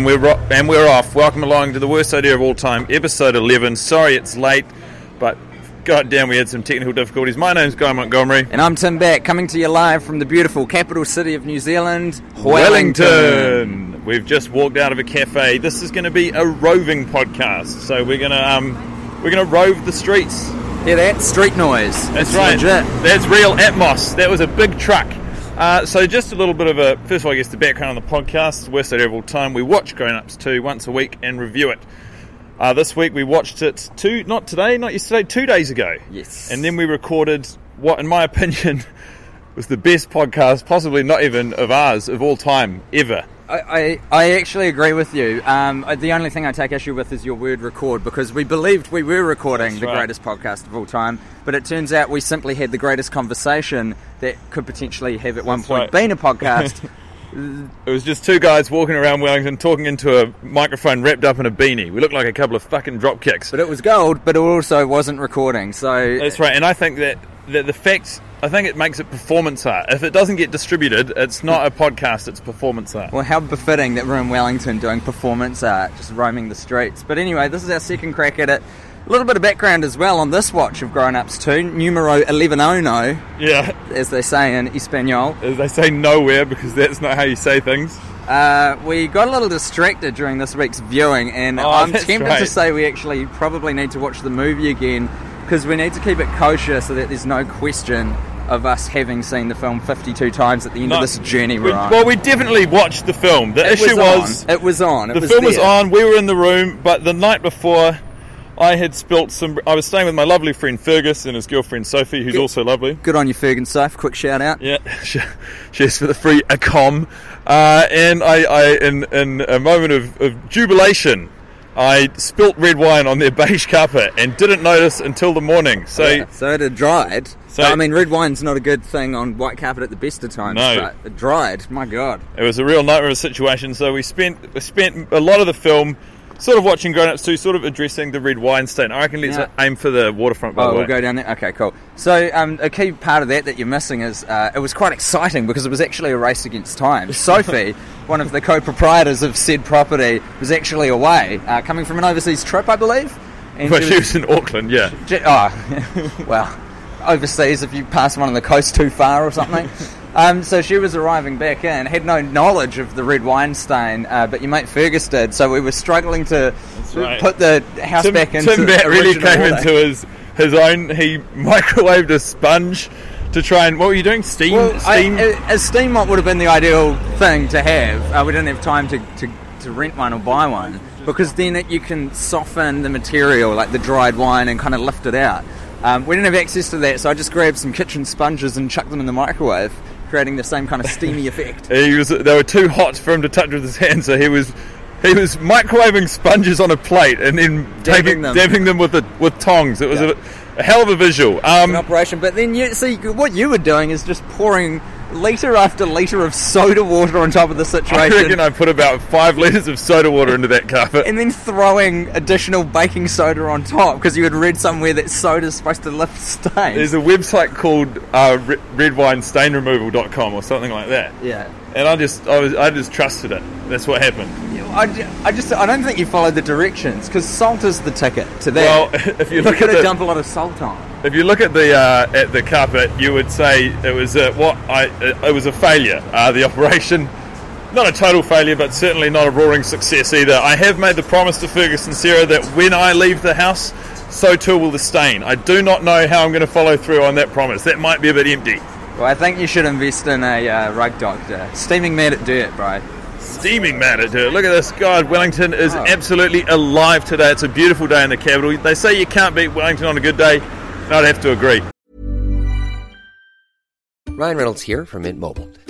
And we're ro- and we're off. Welcome along to the worst idea of all time, episode eleven. Sorry it's late, but goddamn, we had some technical difficulties. My name's Guy Montgomery. And I'm Tim Batt, coming to you live from the beautiful capital city of New Zealand, Wellington. We've just walked out of a cafe. This is going to be a roving podcast, so we're gonna um, we're gonna rove the streets. Yeah, that street noise. That's It's right. Legit. That's real Atmos. That was a big truck. Uh, so just a little bit of a first of all, I guess the background on the podcast. Worst idea of all time. We watch Grown Ups two once a week and review it. Uh, this week we watched it two, not today, not yesterday, two days ago. Yes. And then we recorded what, in my opinion, was the best podcast, possibly not even of ours, of all time, ever. I, I, I actually agree with you. Um, uh, the only thing I take issue with is your word record because we believed we were recording That's the right. greatest podcast of all time, but it turns out we simply had the greatest conversation that could potentially have at one That's point right. been a podcast. It was just two guys walking around Wellington talking into a microphone wrapped up in a beanie. We looked like a couple of fucking drop kicks. but it was gold, but it also wasn't recording. So That's right, and I think that, that the fact, I think it makes it performance art. If it doesn't get distributed, it's not a podcast, it's performance art. Well, how befitting that we're in Wellington doing performance art, just roaming the streets. But anyway, this is our second crack at it. A little bit of background as well on this watch of Grown Ups 2, numero 1100, Yeah, as they say in Espanol. as they say nowhere because that's not how you say things. Uh, we got a little distracted during this week's viewing, and Oh, I'm tempted right. to say we actually probably need to watch the movie again because we need to keep it kosher so that there's no question of us having seen the film 52 times at the end No, of this journey we-. Well, we definitely watched the film. The It issue was, on. it was on. It the was film was on. We were in the room, but the night before, I had spilt some. I was staying with my lovely friend Fergus and his girlfriend Sophie, who's Good. also lovely. Good on you, Fergus Soph. Quick shout out. Yeah, cheers for the free acom. Uh, and I, I in, in a moment of, of jubilation, I spilt red wine on their beige carpet and didn't notice until the morning. So Yeah, so it had dried. So- I mean, red wine's not a good thing on white carpet at the best of times. No. but it dried. My God. it was a real nightmare of a situation. So we spent we spent a lot of the film sort of watching Grown Ups 2, sort of addressing the red wine stain. I reckon let's Yeah. aim for the waterfront. By Oh, the way. we'll go down there. Okay, cool. So um, a key part of that that you're missing is uh, it was quite exciting because it was actually a race against time. Sophie, one of the co-proprietors of said property, was actually away, uh, coming from an overseas trip, I believe. And Well, she was in Auckland, yeah. J- Oh, well, overseas if you pass one on the coast too far or something. Um, so she was arriving back in, had no knowledge of the red wine stain, uh, but your mate Fergus did. So we were struggling to right. put the house Tim, back into Tim Batt really came order. into his his own. He microwaved a sponge to try and what were you doing? Steam, Well, steam. a steam mop would have been the ideal thing to have. Uh, we didn't have time to, to, to rent one or buy one because then it, you can soften the material, like the dried wine, and kind of lift it out. Um, we didn't have access to that, so I just grabbed some kitchen sponges and chucked them in the microwave, creating the same kind of steamy effect. he was they were too hot for him to touch with his hands, so he was he was microwaving sponges on a plate and then Dabbing taking, them. dabbing them with the, with tongs. It was Yeah. a, a hell of a visual. Um, operation, but then you see what you were doing is just pouring liter after liter of soda water on top of the I situation. reckon I put about five liters of soda water into that carpet. and then throwing additional baking soda on top because you had read somewhere that soda's supposed to lift stains. There's a website called uh, Re- redwinestainremoval.com or something like that. yeah. And I just I was I just trusted it. That's what happened. I, I just I don't think you followed the directions because salt is the ticket to that. Well, if you look You've at the dump a lot of salt on. If you look at the uh, at the carpet, you would say it was a, what I uh, it was a failure. Uh, the operation, not a total failure, but certainly not a roaring success either. I have made the promise to Fergus and Sarah that when I leave the house, so too will the stain. I do not know how I'm going to follow through on that promise. That might be a bit empty. Well, I think you should invest in a uh, rug doctor. Steaming mad at dirt, bro. Steaming mad at dirt. Look at this. God, Wellington is Oh. absolutely alive today. It's a beautiful day in the capital. They say you can't beat Wellington on a good day. I'd have to agree. Ryan Reynolds here from Mint Mobile.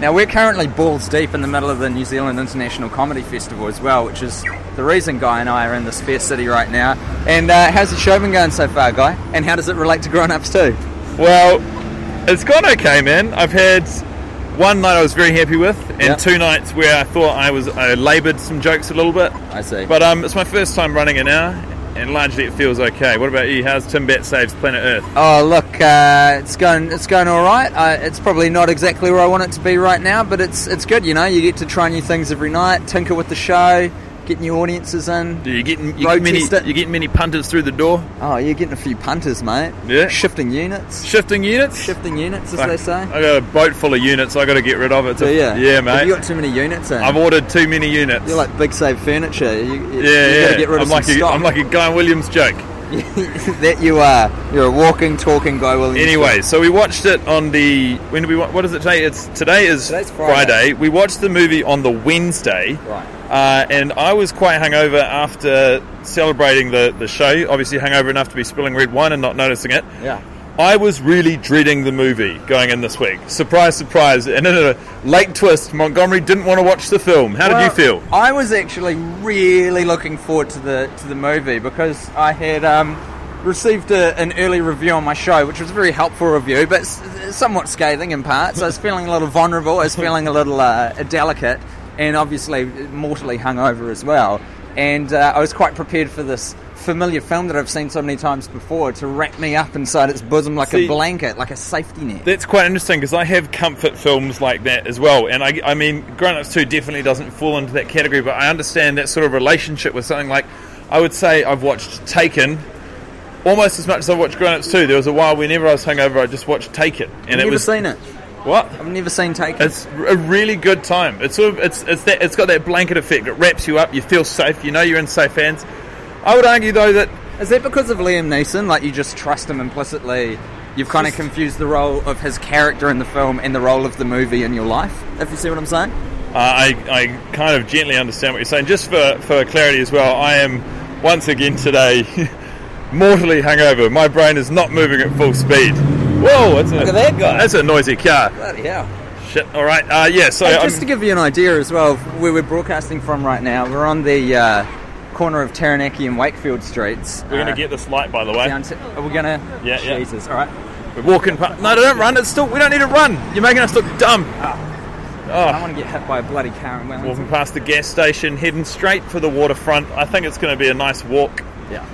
Now we're currently balls deep in the middle of the New Zealand International Comedy Festival as well, which is the reason Guy and I are in this fair city right now. And uh, how's the show been going so far, Guy? And how does it relate to grown-ups too? Well, it's gone okay, man. I've had one night I was very happy with, and Yeah. two nights where I thought I was I laboured some jokes a little bit. I see. But um, it's my first time running an hour, and largely it feels okay. What about you? How's Tim Batt saves Planet Earth? Oh look, uh, it's going it's going all right. It's probably not exactly where I want it to be right now, but it's it's good. You know, you get to try new things every night, tinker with the show, get new audiences in. Do you getting you Road get many test it. you getting many punters through the door? Oh, you're getting a few punters, mate. Yeah. Shifting units. Shifting units. Shifting units, as they say. I got a boat full of units. I got to get rid of it. Do you? Yeah, mate. Have you got too many units in? I've ordered too many units. You're like big save furniture. You, you, yeah, you yeah. get rid I'm of like some a. I'm like a Guy Williams joke. that you are. You're a walking, talking guy. Williams. Anyway, so we watched it on the when do we wa- what is it today? It's today is Today's Friday. We watched the movie on the Wednesday, Right. Uh, and I was quite hungover after celebrating the the show. Obviously, hungover enough to be spilling red wine and not noticing it. Yeah. I was really dreading the movie going in this week. Surprise, surprise! And in a late twist, Montgomery didn't want to watch the film. How did you feel? I was actually really looking forward to the to the movie because I had um, received a, an early review on my show, which was a very helpful review, but somewhat scathing in parts. I was feeling a little vulnerable. I was feeling a little uh, delicate, and obviously mortally hungover as well. And uh, I was quite prepared for this familiar film that I've seen so many times before to wrap me up inside its bosom like See- a blanket, like a safety net. That's quite interesting because I have comfort films like that as well, and I, I mean, Grown Ups Two definitely doesn't fall into that category, but I understand that sort of relationship with something like. I would say I've watched Taken almost as much as I've watched Grown Ups Two. There was a while whenever I was hungover, I just watched Taken, and I've it never was seen it. what. I've never seen Taken. It's a really good time. It's sort of it's it's that it's got that blanket effect. It wraps you up. You feel safe. You know you're in safe hands. I would argue though that Is that because of Liam Neeson? Like you just trust him implicitly? You've kind of confused the role of his character in the film and the role of the movie in your life. If you see what I'm saying? Uh, I, I kind of gently understand what you're saying. Just for, for clarity as well, I am once again today mortally hungover. My brain is not moving at full speed. Whoa, that's a, Look at that guy. That's a noisy car. Bloody hell! Shit. All right. Uh, yeah. So Hey, I'm- just to give you an idea as well, of where we're broadcasting from right now, we're on the uh, corner of Taranaki and Wakefield streets. we're going Uh, to get this light, by the way. to- are we gonna? Yeah, yeah. Jesus. All right. We're walking. Pa- no, don't run. It's still. We don't need to run. You're making us look dumb. I don't want to get hit by a bloody car in Wellington. Walking past the gas station, heading straight for the waterfront. I think it's going to be a nice walk. Yeah.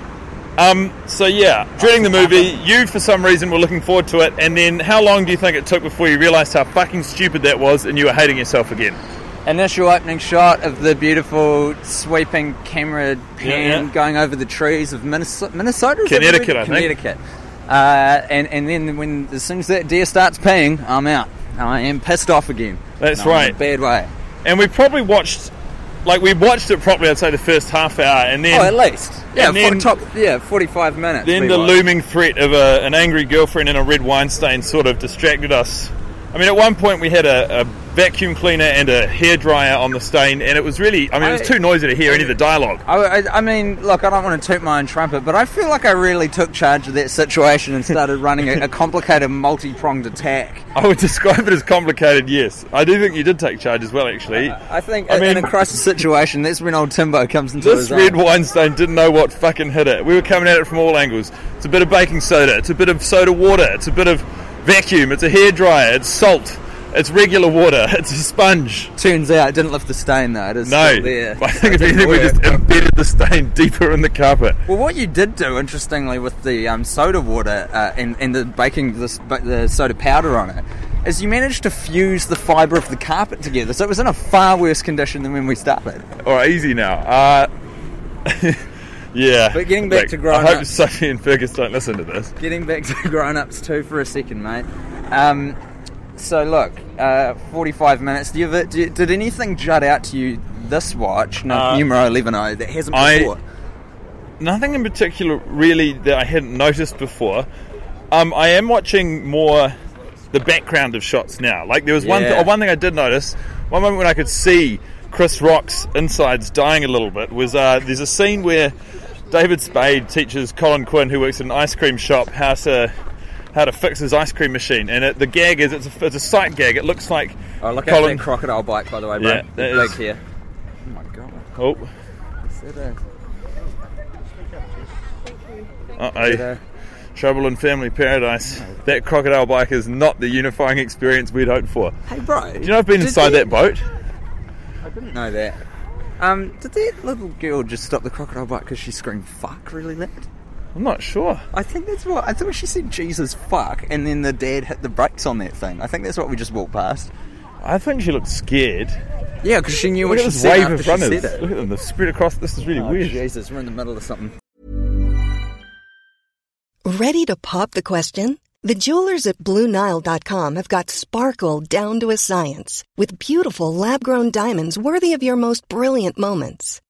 Um, so yeah, dreading the movie. You, for some reason, were looking forward to it, and then how long do you think it took before you realised how fucking stupid that was, and you were hating yourself again? Initial opening shot of the beautiful sweeping camera pan yeah. going over the trees of Minnesota. Minnesota, Connecticut, I. Connecticut. Uh, and and then when as soon as that deer starts peeing, I'm out. I am pissed off again. That's No, in a right. bad way. And we probably watched, like we watched it properly. I'd say the first half hour, and then oh, at least. Yeah, then- top. Yeah, 45 minutes. then the watched. looming threat of a, an angry girlfriend and a red wine stain sort of distracted us. I mean, at one point we had a, a vacuum cleaner and a hairdryer on the stain, and it was really, I mean, it was too noisy to hear any of the dialogue. I, I, I mean, look, I don't want to toot my own trumpet, but I feel like I really took charge of that situation and started running a, a complicated, multi-pronged attack. I would describe it as complicated, yes. I do think you did take charge as well, actually. I think I in mean- a crisis situation, that's when old Timbo comes into the This his red own. wine stain didn't know what fucking hit it. We were coming at it from all angles. It's a bit of baking soda, it's a bit of soda water, it's a bit of vacuum, it's a hairdryer, it's salt, it's regular water, it's a sponge. Turns out it didn't lift the stain though. It is No, still there. I think if anything, we just embedded the stain deeper in the carpet. Well, what you did do, interestingly, with the um, soda water uh, and, and the baking this, the soda powder on it, is you managed to fuse the fibre of the carpet together. So it was in a far worse condition than when we started. All right, easy now. Uh, yeah. But getting back Look, to grown I hope Sophie and Fergus don't listen to this. Getting back to grown ups too for a second, mate. Um, so look, uh, 45 minutes. Do you, ever, do did anything jut out to you this watch, no, Uh, numero 11 that hasn't I- before? Nothing in particular really that I hadn't noticed before. Um, I am watching more the background of shots now. Like there was one th- one thing I did notice. One moment when I could see Chris Rock's insides dying a little bit was uh, there's a scene where David Spade teaches Colin Quinn, who works in an ice cream shop, how to how to fix his ice cream machine. And it, the gag is it's a, it's a sight gag. It looks like Oh, look at Colin. that crocodile bike, by the way, bro. Yeah, Big that here. Oh my god. oh, Is that a- uh oh, Trouble in Family Paradise. That crocodile bike is not the unifying experience we'd hoped for. Hey, bro. Do you know I've been inside they- that boat? I didn't know that. Um, did that little girl just stop the crocodile bike because she screamed "fuck" really loud? I'm not sure. I think that's what I thought she said. Jesus, fuck, and then the dad hit the brakes on that thing. I think that's what we just walked past. I think she looked scared. Yeah, because she knew Look what at she this said wave after of she runners. said it. Look at them. They've spread across. This is really Oh, weird. Jesus, we're in the middle of something. Ready to pop the question? The jewelers at BlueNile.com have got sparkle down to a science with beautiful lab grown diamonds worthy of your most brilliant moments.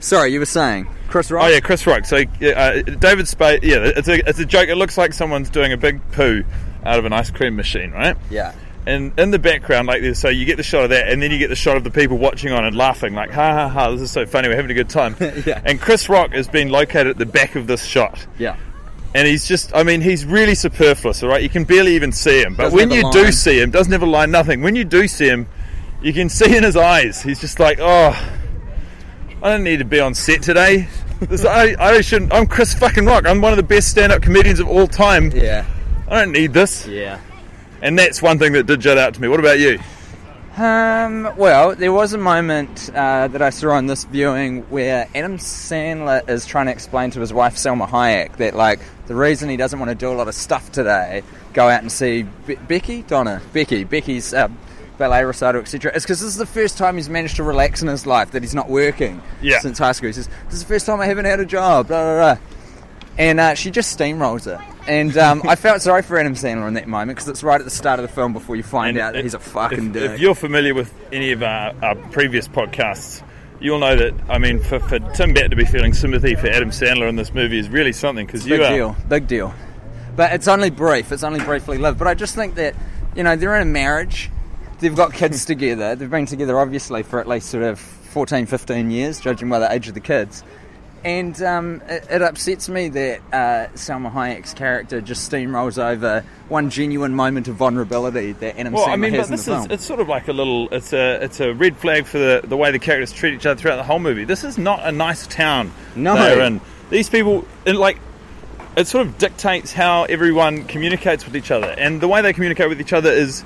Sorry, you were saying Chris Rock. Oh yeah, Chris Rock. So uh, David Spade. Yeah, it's a it's a joke. It looks like someone's doing a big poo out of an ice cream machine, right? Yeah. And in the background, like this, so you get the shot of that, and then you get the shot of the people watching on and laughing, like ha ha ha, this is so funny, we're having a good time. Yeah. And Chris Rock has been located at the back of this shot. Yeah. And he's just, I mean, he's really superfluous, all right? You can barely even see him. But Doesn't when you do see him, doesn't have a line, nothing. When you do see him, you can see in his eyes, he's just like, oh, I don't need to be on set today. This, I, I shouldn't, I'm Chris fucking Rock. I'm one of the best stand up comedians of all time. Yeah. I don't need this. Yeah. And that's one thing that did jut out to me. What about you? Um, well, there was a moment uh, that I saw on this viewing where Adam Sandler is trying to explain to his wife Salma Hayek that, like, the reason he doesn't want to do a lot of stuff today, go out and see Be- Becky, Donna, Becky, Becky's uh, ballet recital, etc., It's because this is the first time he's managed to relax in his life that he's not working Yeah. since high school. He says, "This is the first time I haven't had a job." Blah blah blah. And uh, she just steamrolls it. And um, I felt sorry for Adam Sandler in that moment because it's right at the start of the film before you find And out that he's a fucking if, dick. if you're familiar with any of our, our previous podcasts, you'll know that, I mean, for, for Tim Batt to be feeling sympathy for Adam Sandler in this movie is really something because you big are. deal, big deal. But it's only brief. It's only briefly lived. But I just think that you know they're in a marriage. They've got kids together. They've been together obviously for at least sort of 14, 15 years, judging by the age of the kids. And um, it, it upsets me that uh, Salma Hayek's character just steamrolls over one genuine moment of vulnerability that Adam Well, Sandler I mean, has but this is it's sort of like a little it's a it's a red flag for the, the way the characters treat each other throughout the whole movie. This is not a nice town No. they're in. These people and like it sort of dictates how everyone communicates with each other, and the way they communicate with each other is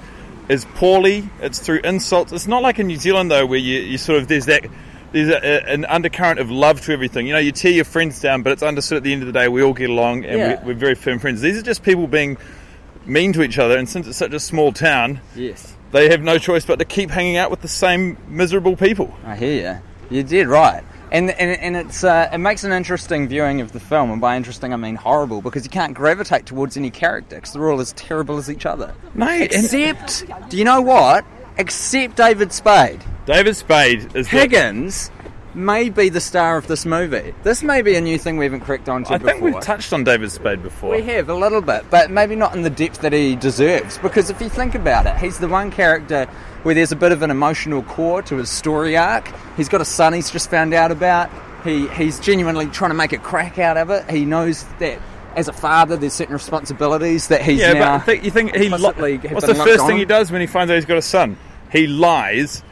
is poorly. It's through insults. It's not like in New Zealand though, where you, you sort of there's that there's a, a, an undercurrent of love to everything. You know, you tear your friends down, but it's understood at the end of the day we all get along and Yeah. we, we're very firm friends. These are just people being mean to each other, and since it's such a small town, Yes. they have no choice but to keep hanging out with the same miserable people. I hear you. You did right. And, and, and it's uh, it makes an interesting viewing of the film, and by interesting I mean horrible, because you can't gravitate towards any character because they're all as terrible as each other. No, except do you know what? Except David Spade. David Spade is the- Higgins may be the star of this movie. This may be a new thing we haven't cracked onto I before. think we've touched on David Spade before. We have a little bit, but maybe not in the depth that he deserves. Because if you think about it, he's the one character where there's a bit of an emotional core to his story arc. He's got a son he's just found out about. He he's genuinely trying to make a crack out of it. He knows that as a father, there's certain responsibilities that he's yeah, now. but think, you think he li- what's the first on thing he does when he finds out he's got a son? He lies.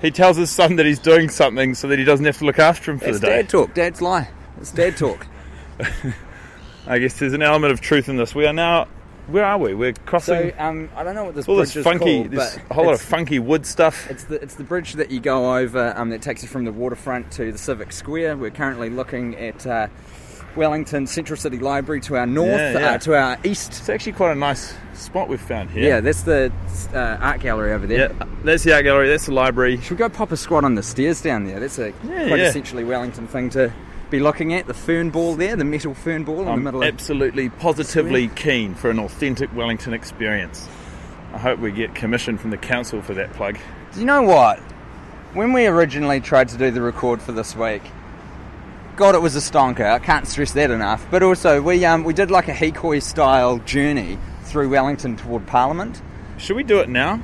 He tells his son that he's doing something so that he doesn't have to look after him for That's the day. It's dad talk. Dad's lie. It's dad talk. I guess there's an element of truth in this. We are now. Where are we? We're crossing So um, I don't know what this all bridge this is funky, called, this whole lot of funky wood stuff. It's the it's the bridge that you go over um, that takes you from the waterfront to the Civic Square. We're currently looking at uh, Wellington Central City Library to our north, Yeah, yeah. Uh, to our east. It's actually quite a nice spot we've found here. Yeah, that's the uh, art gallery over there. Yeah, that's the art gallery. That's the library. Should we go pop a squat on the stairs down there? That's a Yeah, quite essentially Wellington thing to be looking at. The fern ball there, the metal fern ball in the I'm middle of absolutely, positively keen for an authentic Wellington experience. I hope we get commission from the council for that plug. Do you know what? When we originally tried to do the record for this week, God, it was a stonker. I can't stress that enough. But also, we um, we did like a Hikoi style journey through Wellington toward Parliament. Should we do it now?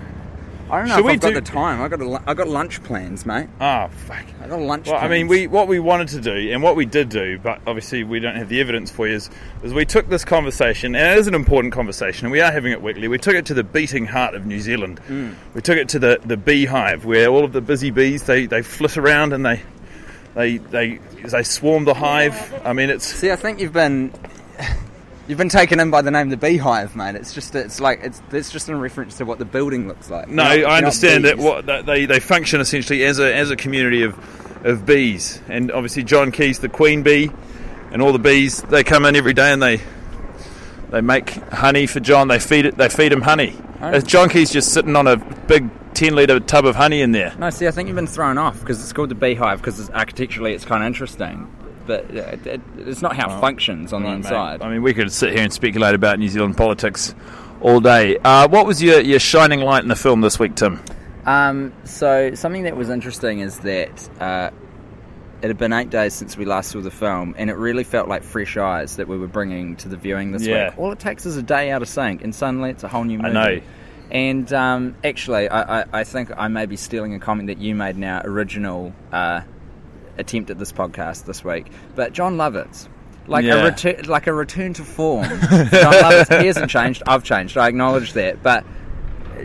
I don't know Should if we I've got the time. I got a, I got lunch plans, mate. Ah, fuck. I got lunch. Well, I mean, we what we wanted to do and what we did do, but obviously we don't have the evidence for you, is, is we took this conversation, and it is an important conversation, and we are having it weekly. We took it to the beating heart of New Zealand. Mm. We took it to the, the beehive, where all of the busy bees they, they flit around and they they they they swarm the hive. I mean, it's See, I think you've been you've been taken in by the name the Beehive, mate. It's just it's like it's it's just in reference to what the building looks like. No, Not- I understand that what that they, they function essentially as a as a community of of bees, and obviously John Key's the queen bee, and all the bees they come in every day and they they make honey for John. They feed it. They feed him honey. Oh. As just sitting on a big ten liter tub of honey in there. No, see, I think you've been thrown off because it's called the Beehive because architecturally it's kind of interesting, but uh, it, it, it's not how it functions on the Right, mate. inside. I mean, we could sit here and speculate about New Zealand politics all day. Uh, what was your, your shining light in the film this week, Tim? Um, so something that was interesting is that uh, it had been eight days since we last saw the film, and it really felt like fresh eyes that we were bringing to the viewing this Yeah. week. All it takes is a day out of sync, and suddenly it's a whole new I movie. know. And um, actually, I, I, I think I may be stealing a comment that you made in our original uh, attempt at this podcast this week. But Jon Lovitz, like Yeah. a return, like a return to form. Jon Lovitz, he hasn't changed. I've changed. I acknowledge that, but.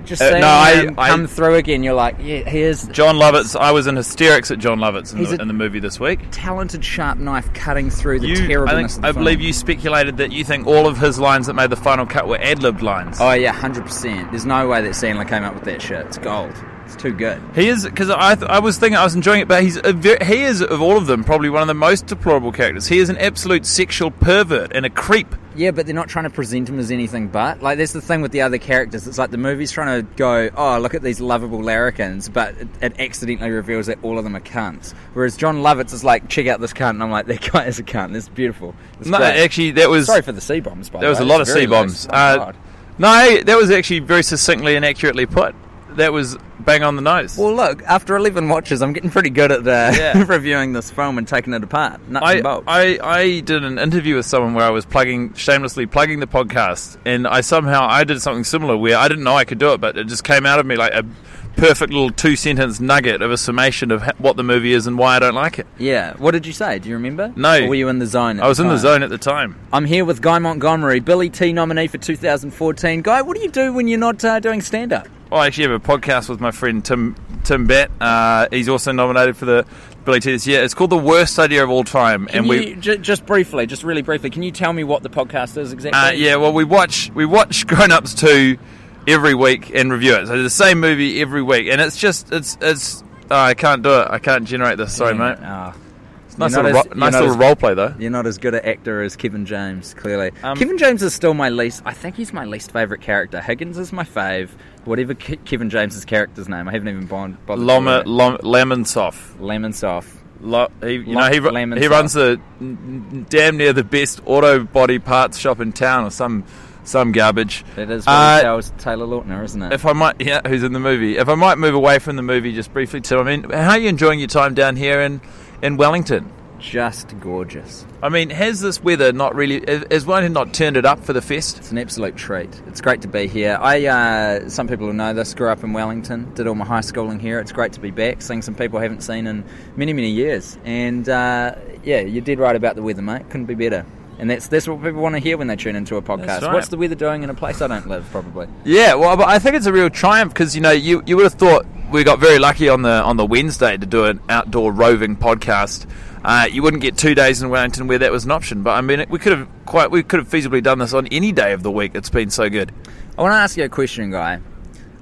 Just Uh, seeing no, I- him I- come through again, you're like, yeah, here's Jon Lovitz. I was in hysterics at Jon Lovitz in, the, in the movie this week. talented sharp knife cutting through the You, I, think, I believe you speculated that you think all of his lines that made the final cut were ad libbed lines. Oh yeah, hundred percent. There's no way that Sandler came up with that shit. It's gold. It's too good. He is because I, th- I was thinking I was enjoying it, but he's a ver- he is of all of them probably one of the most deplorable characters. He is an absolute sexual pervert and a creep. Yeah, but they're not trying to present him as anything but. Like, that's the thing with the other characters. It's like the movie's trying to go, oh, look at these lovable larrikins, but it, it accidentally reveals that all of them are cunts. Whereas Jon Lovitz is like, check out this cunt, and I'm like, that guy is a cunt. That's beautiful. That's No, great. actually, that was Sorry for the C bombs, by there was a lot of C bombs. Uh, no, that was actually very succinctly and accurately put. That was bang on the nose. Well, look, after 11 watches, I'm getting pretty good at the Yeah. reviewing this film and taking it apart. Nuts and I, bolts. I, I did an interview with someone where I was plugging shamelessly plugging the podcast, and I somehow I did something similar where I didn't know I could do it, but it just came out of me like a perfect little two sentence nugget of a summation of what the movie is and why I don't like it. Yeah. What did you say? Do you remember? No. Or were you in the zone? at I was in the zone at the time. I'm here with Guy Montgomery, Billy T nominee for 2014. Guy, what do you do when you're not uh, doing stand up? Well, I actually have a podcast with my friend Tim Tim Batt. Uh, he's also nominated for the Billy T this year. It's called The Worst Idea of All Time, Can and we. ju- just briefly, just really briefly, can you tell me what the podcast is exactly? Uh, yeah, well, we watch we watch Grown Ups two every week and review it. So the same movie every week, and it's just it's it's. Oh, I can't do it. I can't generate this. Sorry, mate. Oh. It's nice You're little, not ro- nice little as- role play though. You're not as good an actor as Kevin James, clearly. Um, Kevin James is still my least. I think he's my least favourite character. Higgins is my fave. Whatever Ke- Kevin James's character's name, I haven't even bon- bothered. Loma, Lom, Lamonsoff. Lemon soft. Lo, he, you know, he, he runs the damn near the best auto body parts shop in town, or some some garbage. That is Uh, Taylor Lautner, isn't it? If I might, yeah, who's in the movie? If I might move away from the movie just briefly, Tim. I mean, how are you enjoying your time down here in in Wellington? Just gorgeous. I mean, has this weather not really? Has Wellington not turned it up for the fest? It's an absolute treat. It's great to be here. I, uh, some people will know this. Grew up in Wellington. Did all my high schooling here. It's great to be back, seeing some people I haven't seen in many, many years. And uh, yeah, you did right about the weather, mate. Couldn't be better. And that's that's what people want to hear when they tune into a podcast. Right. What's the weather doing in a place I don't live? Probably. Yeah, well, but I think it's a real triumph because you know you, you would have thought we got very lucky on the on the Wednesday to do an outdoor roving podcast. Uh, you wouldn't get two days in Wellington where that was an option, but I mean we could have quite we could have feasibly done this on any day of the week. It's been so good. I want to ask you a question, guy.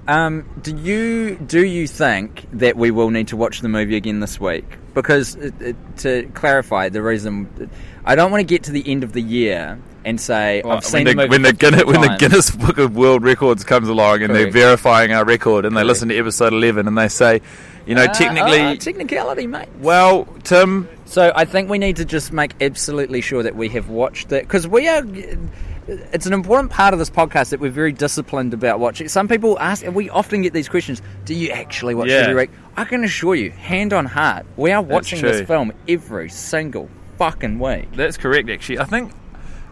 Um, do you do you think that we will need to watch the movie again this week? Because uh, uh, to clarify, the reason I don't want to get to the end of the year and say I've seen when the, the when the Guinness when the. Guinness Book of World Records comes along and they're verifying our record and they Correct. listen to episode eleven and they say, you know, Uh, technically, uh, technicality, mate. well, Tim, So I think we need to just make absolutely sure that we have watched it because we are. It's an important part of this podcast that we're very disciplined about watching. Some people ask, and we often get these questions: Do you actually watch Yeah. every week? I can assure you, hand on heart, we are watching this film every single fucking week. That's correct, actually. I think.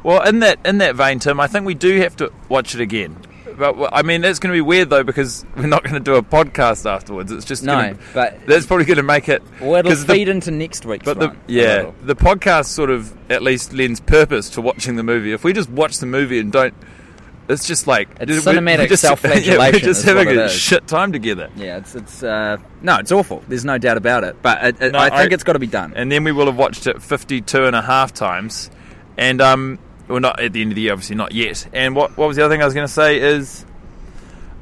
Well, in that in that vein, Tim, I think we do have to watch it again. But I mean, that's going to be weird though because we're not going to do a podcast afterwards. It's just No, gonna, but- that's probably going to make it. Well, it'll 'cause the- feed into next week's but the, yeah, the podcast sort of at least lends purpose to watching the movie. If we just watch the movie and don't, it's just like It's we're- cinematic just, yeah, self-flagellation we're just having a shit time together. Yeah, it's it's uh, no, it's awful. There's no doubt about it. But it, it, No, I think I- it's got to be done. and then we will have watched it 52 and a half times and um well not at the end of the year obviously not yet and what what was the other thing i was going to say is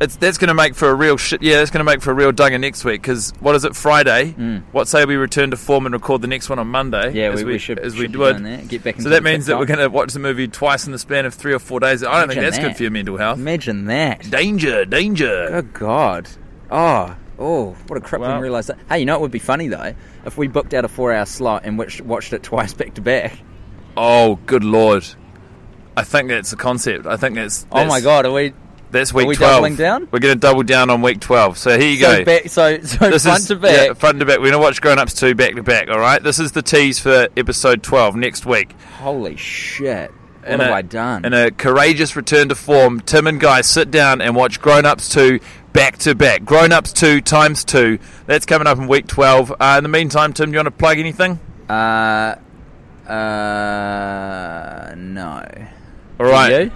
it's that's going to make for a real shit yeah that's going to make for a real dunger next week because what is it friday what say we return to form and record the next one on monday Mm. Yeah, as we- we should- as should we do it that. Get back so that means that we're going to watch the movie twice in the span of three or four days i don't think that's that. good for your mental health Imagine that. danger danger Good God. Oh, oh, what a crap! Well- realise that. Hey, you know what would be funny though? If we booked out a four hour slot and which, watched it twice back to back. oh good lord i think that's the concept i think that's, Oh my God, are we. That's week we 12. doubling down? We're going to double down on week 12. So here you so go. Back, so so This front is- to back. Yeah, front to back. We're going to watch Grown Ups 2 back to back, all right? This is the tease for episode 12 next week. Holy shit. What In have a- I done? In a courageous return to form, Tim and Guy sit down and watch Grown Ups 2 back to back. Grown Ups 2 times 2. That's coming up in week 12. Uh, in the meantime, Tim, do you want to plug anything? Uh, uh, no. All right.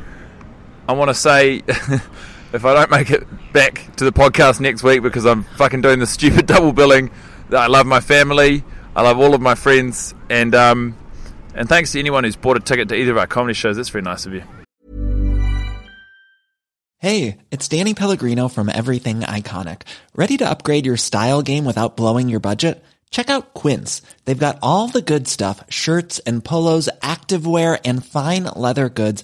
I want to say if I don't make it back to the podcast next week because I'm fucking doing the stupid double billing, I love my family, I love all of my friends, and um, and thanks to anyone who's bought a ticket to either of our comedy shows. That's very nice of you. Hey, it's Danny Pellegrino from Everything Iconic. Ready to upgrade your style game without blowing your budget? Check out Quince. They've got all the good stuff shirts and polos, activewear, and fine leather goods,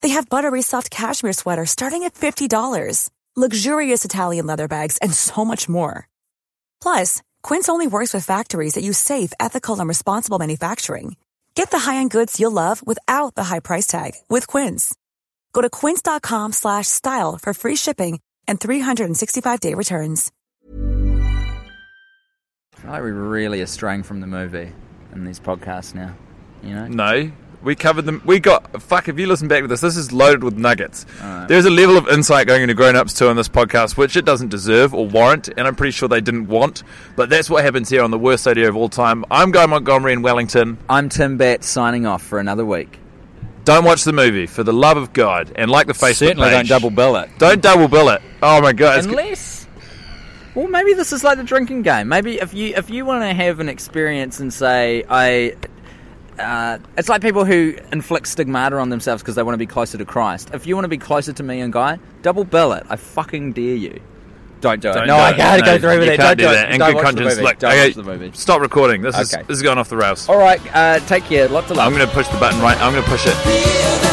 They have buttery soft cashmere sweaters starting at $50, luxurious Italian leather bags, and so much more. Plus, Quince only works with factories that use safe, ethical, and responsible manufacturing. Get the high-end goods you'll love without the high price tag with Quince. Go to quince.com slash style for free shipping and 365-day returns. I feel like we're really straying from the movie in these podcasts now. You know? No, We covered them. We got fuck. If you listen back to this, this is loaded with nuggets. There's a level of insight going into grown ups too on this podcast, which it doesn't deserve or warrant, and I'm pretty sure they didn't want. But that's what happens here on the worst idea of all time. I'm Guy Montgomery in Wellington. I'm Tim Batt signing off for another week. Don't watch the movie for the love of God, and like the Facebook Certainly page. don't double bill it. Don't double bill it. Oh my god! Unless, well, maybe this is like the drinking game. Maybe if you if you want to have an experience and say I, uh, it's like people who inflict stigmata on themselves because they want to be closer to Christ. If you want to be closer to me and Guy, double bill it. I fucking dare you. Don't do it. Don't no, do I gotta No, go through with it. Don't do do that. it. Don't good conscience, look, Don't okay, watch the movie. Stop recording. This is this is going off the rails. All right, uh, take care. Lots of love. I'm going to push the button right. I'm going to push it.